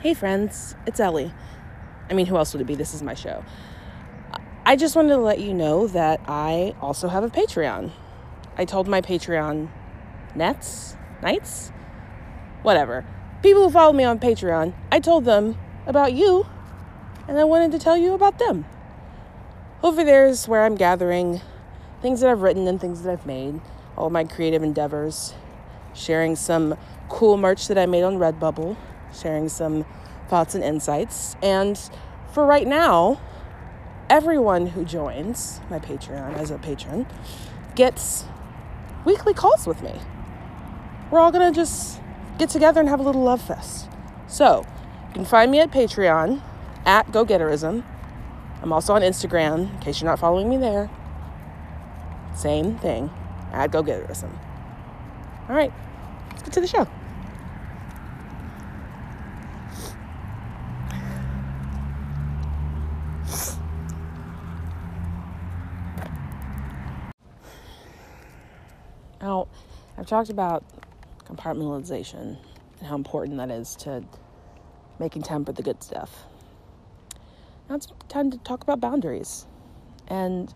Hey, friends, it's Ellie. I mean, who else would it be? This is my show. I just wanted to let you know that I also have a Patreon. I told my Patreon nets, nights, whatever. People who follow me on Patreon, I told them about you, and I wanted to tell you about them. Over there is where I'm gathering things that I've written and things that I've made, all my creative endeavors, sharing some cool merch that I made on Redbubble sharing some thoughts and insights. And for right now, everyone who joins my Patreon as a patron gets weekly calls with me. We're all gonna just get together and have a little love fest. So, you can find me at Patreon at GoGetterism. I'm also on Instagram, in case you're not following me there. Same thing, at GoGetterism. All right, let's get to the show. Now, I've talked about compartmentalization and how important that is to making time for the good stuff. Now it's time to talk about boundaries. And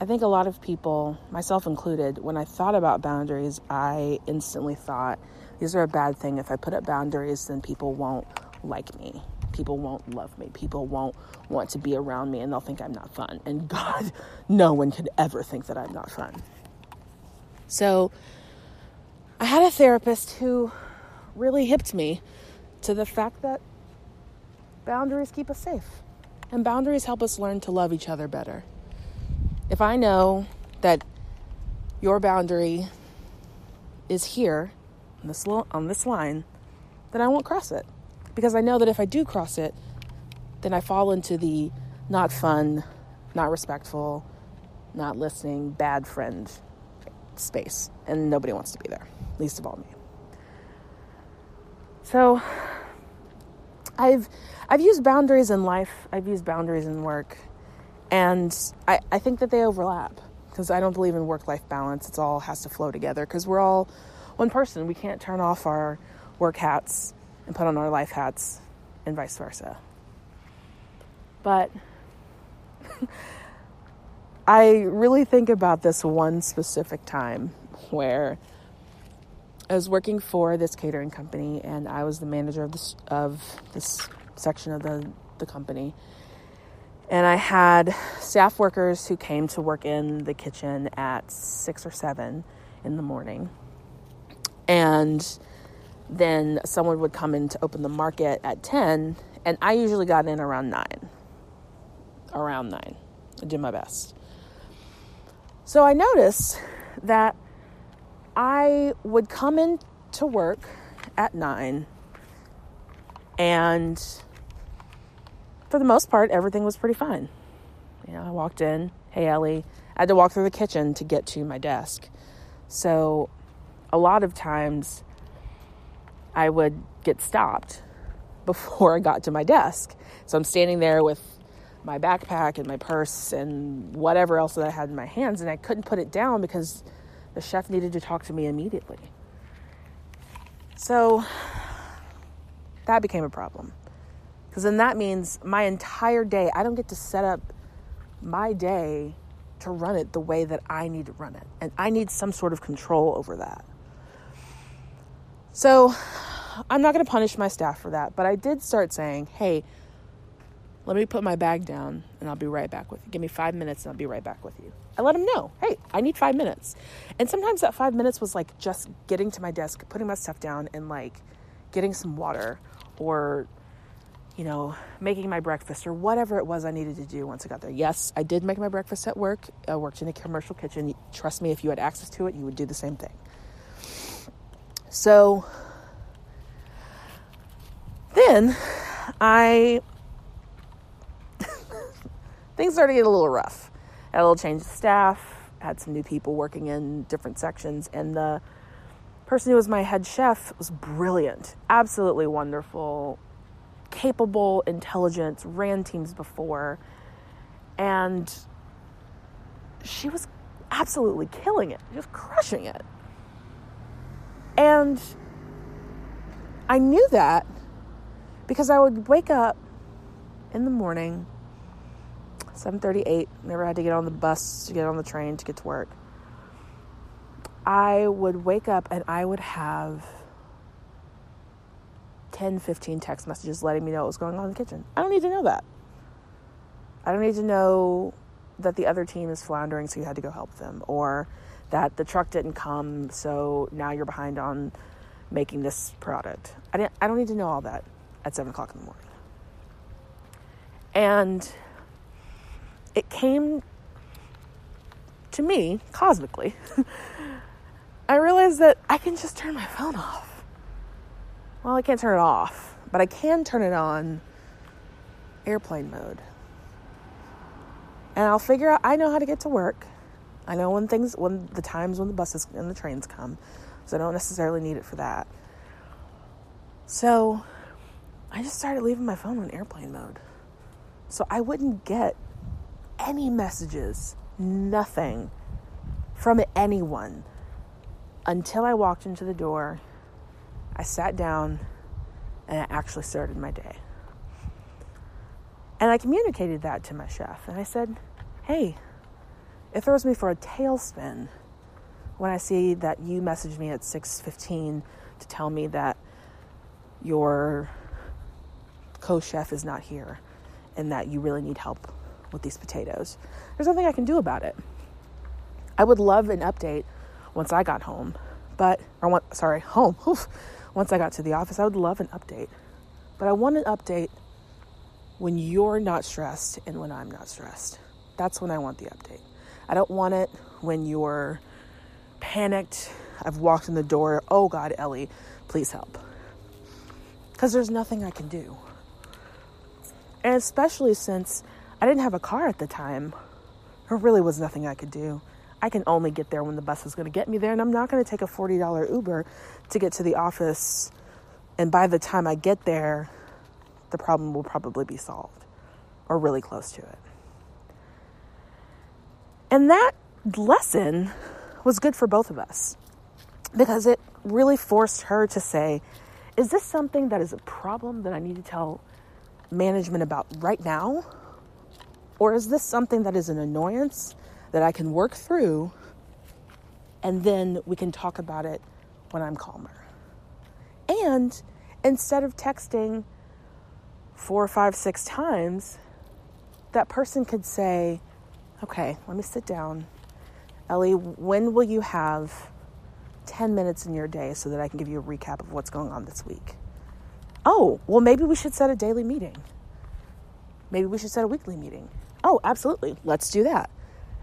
I think a lot of people, myself included, when I thought about boundaries, I instantly thought these are a bad thing. If I put up boundaries, then people won't like me. People won't love me. People won't want to be around me and they'll think I'm not fun. And God, no one could ever think that I'm not fun. So I had a therapist who really hipped me to the fact that boundaries keep us safe and boundaries help us learn to love each other better. If I know that your boundary is here on this, on this line, then I won't cross it. Because I know that if I do cross it, then I fall into the not fun, not respectful, not listening, bad friend space, and nobody wants to be there, least of all me. So, I've I've used boundaries in life. I've used boundaries in work, and I, I think that they overlap because I don't believe in work life balance. It's all has to flow together because we're all one person. We can't turn off our work hats and put on our life hats, and vice versa. But I really think about this one specific time where I was working for this catering company and I was the manager of this of this section of the, the company. And I had staff workers who came to work in the kitchen at six or seven in the morning. And then someone would come in to open the market at 10, and I usually got in around 9. Around 9. I did my best. So I noticed that I would come in to work at nine, and for the most part, everything was pretty fine. You know, I walked in, hey Ellie, I had to walk through the kitchen to get to my desk. So a lot of times I would get stopped before I got to my desk. So I'm standing there with my backpack and my purse and whatever else that I had in my hands, and I couldn't put it down because the chef needed to talk to me immediately. So that became a problem. Because then that means my entire day, I don't get to set up my day to run it the way that I need to run it. And I need some sort of control over that. So I'm not going to punish my staff for that, but I did start saying, hey, let me put my bag down and I'll be right back with you. Give me five minutes and I'll be right back with you. I let him know, hey, I need five minutes. And sometimes that five minutes was like just getting to my desk, putting my stuff down, and like getting some water or, you know, making my breakfast or whatever it was I needed to do once I got there. Yes, I did make my breakfast at work. I worked in a commercial kitchen. Trust me, if you had access to it, you would do the same thing. So then I things started to get a little rough. Had a little change of staff, had some new people working in different sections, and the person who was my head chef was brilliant, absolutely wonderful, capable, intelligent, ran teams before, and she was absolutely killing it, just crushing it. And I knew that because I would wake up in the morning, 7:38, never had to get on the bus to get on the train to get to work. I would wake up and I would have 10, 15 text messages letting me know what was going on in the kitchen. I don't need to know that. I don't need to know that the other team is floundering, so you had to go help them, or that the truck didn't come, so now you're behind on making this product. I, I don't need to know all that at 7 o'clock in the morning. And it came to me cosmically. I realized that I can just turn my phone off. Well, I can't turn it off, but I can turn it on airplane mode. And I'll figure out I know how to get to work. I know when things when the times when the buses and the trains come. So I don't necessarily need it for that. So I just started leaving my phone on airplane mode. So I wouldn't get any messages, nothing from anyone until I walked into the door. I sat down and I actually started my day. And I communicated that to my chef and I said, hey, it throws me for a tailspin when I see that you messaged me at 6:15 to tell me that your co-chef is not here and that you really need help with these potatoes. There's nothing I can do about it. I would love an update once I got home, but or want, sorry, home. Oof, once I got to the office, I would love an update. But I want an update when you're not stressed and when I'm not stressed. That's when I want the update. I don't want it when you're panicked. I've walked in the door. Oh God, Ellie, please help. Because there's nothing I can do. And especially since I didn't have a car at the time, there really was nothing I could do. I can only get there when the bus is going to get me there, and I'm not going to take a $40 Uber to get to the office. And by the time I get there, the problem will probably be solved or really close to it. And that lesson was good for both of us because it really forced her to say, Is this something that is a problem that I need to tell management about right now? Or is this something that is an annoyance that I can work through and then we can talk about it when I'm calmer. And instead of texting four, five, six times, that person could say, Okay, let me sit down. Ellie, when will you have 10 minutes in your day so that I can give you a recap of what's going on this week? Oh, well, maybe we should set a daily meeting. Maybe we should set a weekly meeting. Oh, absolutely. Let's do that.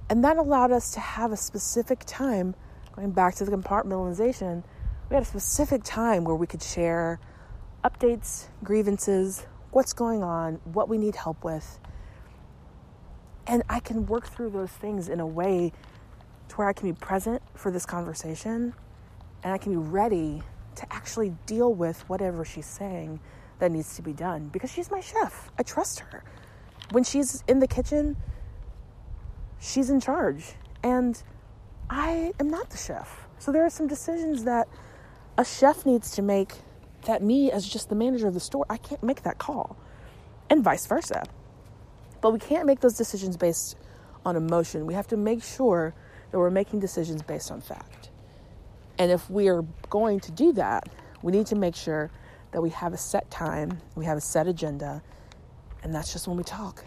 And that allowed us to have a specific time, going back to the compartmentalization, we had a specific time where we could share updates, grievances, what's going on, what we need help with. And I can work through those things in a way to where I can be present for this conversation and I can be ready to actually deal with whatever she's saying that needs to be done because she's my chef. I trust her. When she's in the kitchen, she's in charge. And I am not the chef. So there are some decisions that a chef needs to make that me, as just the manager of the store, I can't make that call. And vice versa. But we can't make those decisions based on emotion. We have to make sure that we're making decisions based on fact. And if we are going to do that, we need to make sure that we have a set time, we have a set agenda, and that's just when we talk.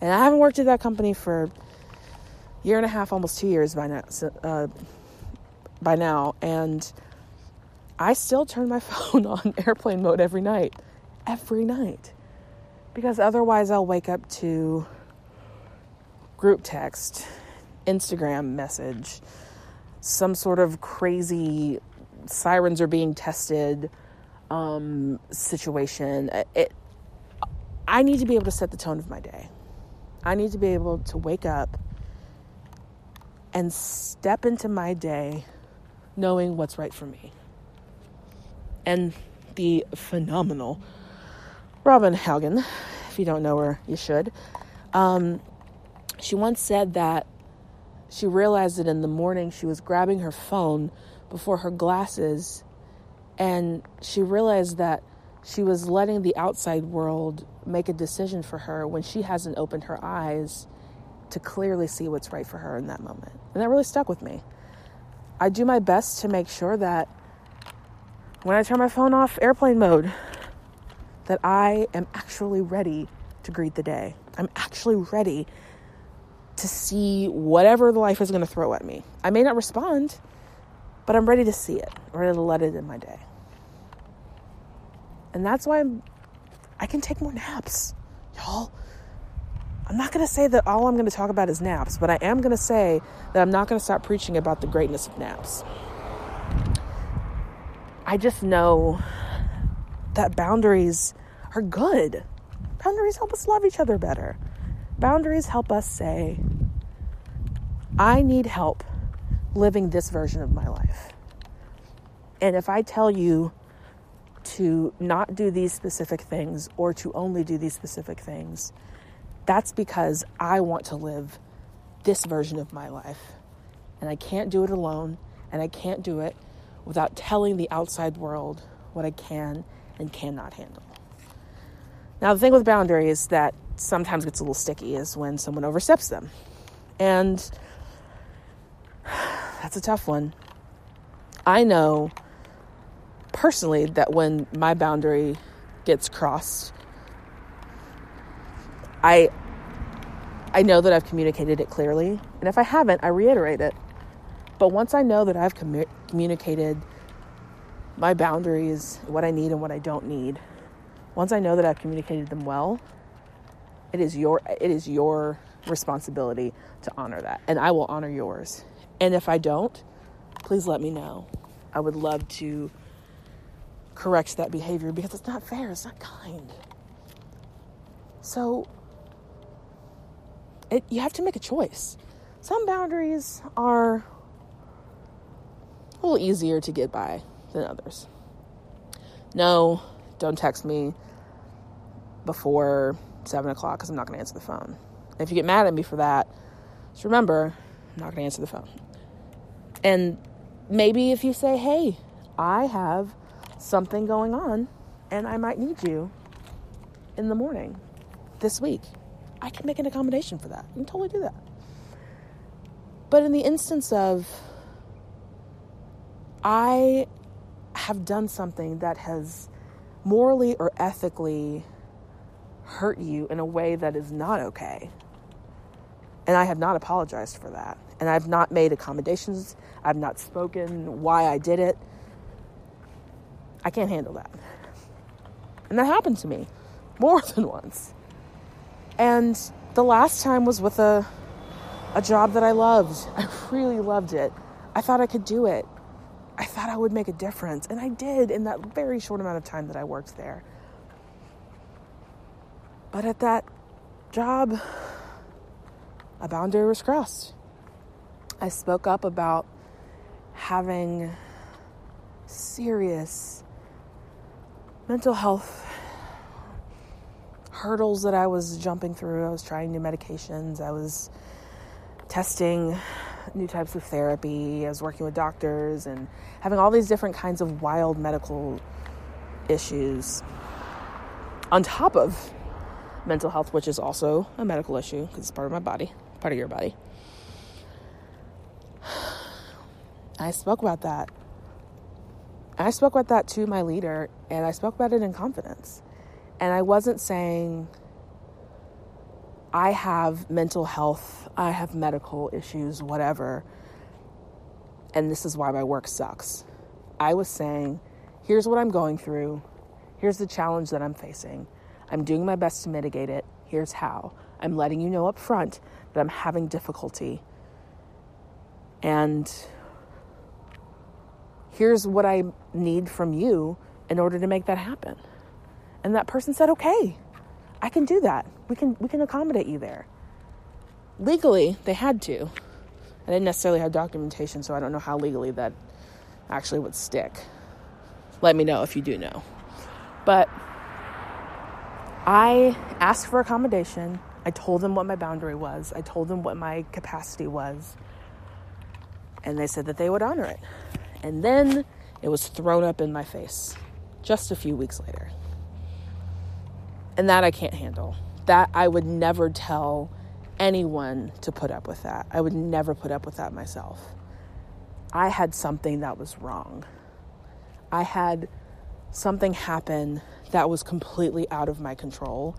And I haven't worked at that company for a year and a half, almost two years by now. Uh, by now, and I still turn my phone on airplane mode every night, every night, because otherwise I'll wake up to group text, Instagram message, some sort of crazy sirens are being tested um, situation. It, I need to be able to set the tone of my day. I need to be able to wake up and step into my day knowing what's right for me. And the phenomenal Robin Haugen, if you don't know her, you should. Um, she once said that she realized that in the morning she was grabbing her phone before her glasses, and she realized that she was letting the outside world make a decision for her when she hasn't opened her eyes to clearly see what's right for her in that moment. And that really stuck with me. I do my best to make sure that when I turn my phone off airplane mode, that I am actually ready to greet the day. I'm actually ready to see whatever the life is going to throw at me. I may not respond, but I'm ready to see it, ready to let it in my day. And that's why I'm, I can take more naps, y'all. I'm not going to say that all I'm going to talk about is naps, but I am going to say that I'm not going to stop preaching about the greatness of naps. I just know that boundaries are good. Boundaries help us love each other better. Boundaries help us say, I need help living this version of my life. And if I tell you to not do these specific things or to only do these specific things, that's because I want to live this version of my life. And I can't do it alone, and I can't do it without telling the outside world what I can and cannot handle. Now, the thing with boundaries that sometimes gets a little sticky is when someone oversteps them. And that's a tough one. I know personally that when my boundary gets crossed, I I know that I've communicated it clearly, and if I haven't, I reiterate it. But once I know that I've commu- communicated my boundaries, what I need and what I don't need, once I know that I've communicated them well, it is your it is your responsibility to honor that, and I will honor yours. And if I don't, please let me know. I would love to correct that behavior because it's not fair, it's not kind. So it, you have to make a choice. Some boundaries are a little easier to get by than others. No, don't text me before seven o'clock because I'm not going to answer the phone. If you get mad at me for that, just remember, I'm not going to answer the phone. And maybe if you say, hey, I have something going on and I might need you in the morning this week, I can make an accommodation for that. You can totally do that. But in the instance of, I have done something that has morally or ethically hurt you in a way that is not okay. And I have not apologized for that. And I've not made accommodations. I've not spoken why I did it. I can't handle that. And that happened to me more than once. And the last time was with a a job that I loved. I really loved it. I thought I could do it. I thought I would make a difference, and I did in that very short amount of time that I worked there. But at that job, a boundary was crossed. I spoke up about having serious mental health hurdles that I was jumping through. I was trying new medications. I was testing new types of therapy. I was working with doctors and having all these different kinds of wild medical issues on top of mental health, which is also a medical issue because it's part of my body, part of your body. I spoke about that. I spoke about that to my leader and I spoke about it in confidence. And I wasn't saying, I have mental health, I have medical issues, whatever, and this is why my work sucks. I was saying, here's what I'm going through, here's the challenge that I'm facing. I'm doing my best to mitigate it. Here's how. I'm letting you know up front that I'm having difficulty. And here's what I need from you in order to make that happen. And that person said, "Okay. I can do that. We can we can accommodate you there." Legally, they had to. I didn't necessarily have documentation, so I don't know how legally that actually would stick. Let me know if you do know. But I asked for accommodation. I told them what my boundary was. I told them what my capacity was. And they said that they would honor it. And then it was thrown up in my face just a few weeks later. And that I can't handle. That I would never tell anyone to put up with that. I would never put up with that myself. I had something that was wrong. I had something happen that was completely out of my control.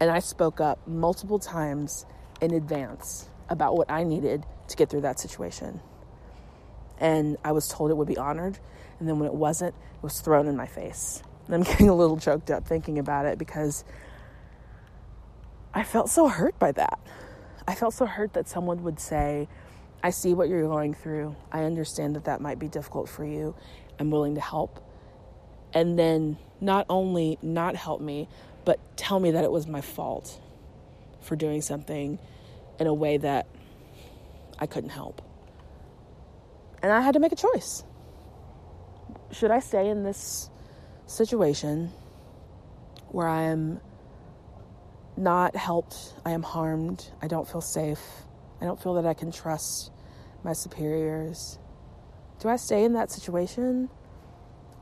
And I spoke up multiple times in advance about what I needed to get through that situation. And I was told it would be honored. And then when it wasn't, it was thrown in my face. And I'm getting a little choked up thinking about it because I felt so hurt by that. I felt so hurt that someone would say, I see what you're going through. I understand that that might be difficult for you. I'm willing to help. And then not only not help me, but tell me that it was my fault for doing something in a way that I couldn't help. And I had to make a choice. Should I stay in this situation where I am not helped, I am harmed, I don't feel safe, I don't feel that I can trust my superiors. Do I stay in that situation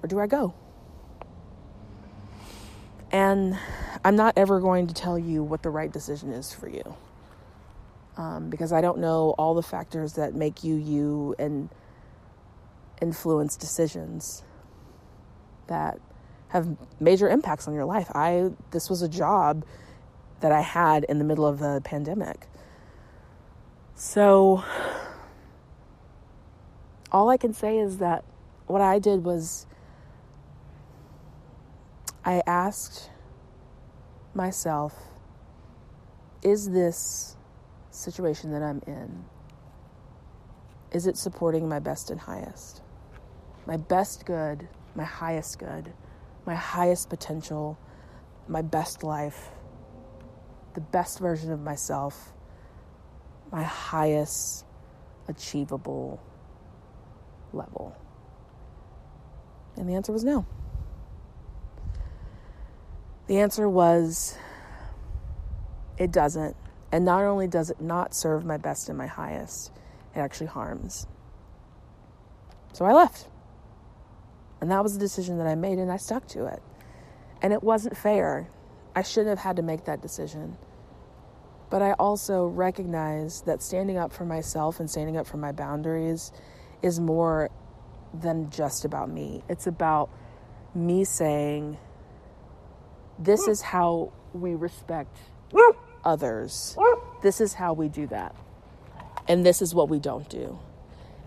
or do I go? And I'm not ever going to tell you what the right decision is for you um, because I don't know all the factors that make you you and influence decisions that have major impacts on your life. I this was a job that I had in the middle of the pandemic. So all I can say is that what I did was I asked myself, is this situation that I'm in, is it supporting my best and highest? My best good, my highest good, my highest potential, my best life, the best version of myself, my highest achievable level? And the answer was no. The answer was it doesn't. And not only does it not serve my best and my highest, it actually harms. So I left. And that was the decision that I made, and I stuck to it. And it wasn't fair. I shouldn't have had to make that decision. But I also recognize that standing up for myself and standing up for my boundaries is more than just about me. It's about me saying, this is how we respect others. This is how we do that. And this is what we don't do.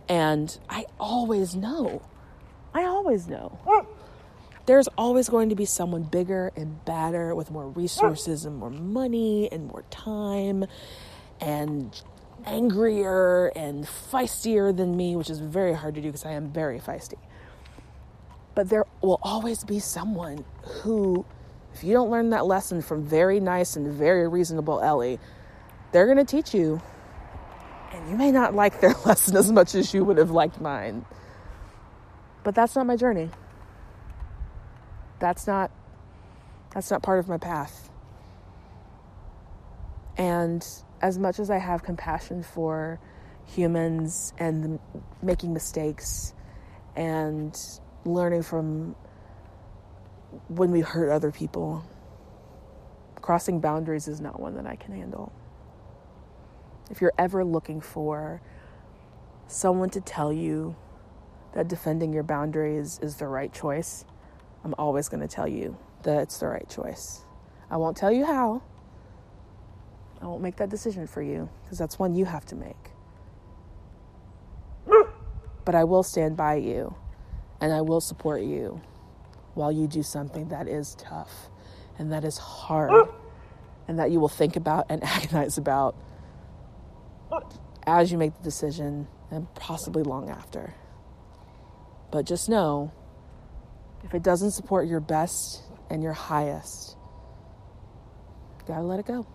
And I always know. I always know. Mm. There's always going to be someone bigger and badder with more resources and more money and more time and angrier and feistier than me, which is very hard to do because I am very feisty. But there will always be someone who, if you don't learn that lesson from very nice and very reasonable Ellie, they're going to teach you. And you may not like their lesson as much as you would have liked mine. But that's not my journey. That's not that's not part of my path. And as much as I have compassion for humans and making mistakes and learning from when we hurt other people, crossing boundaries is not one that I can handle. If you're ever looking for someone to tell you that defending your boundaries is the right choice, I'm always going to tell you that it's the right choice. I won't tell you how, I won't make that decision for you because that's one you have to make. But I will stand by you and I will support you while you do something that is tough and that is hard and that you will think about and agonize about as you make the decision and possibly long after. But just know if it doesn't support your best and your highest, you gotta let it go.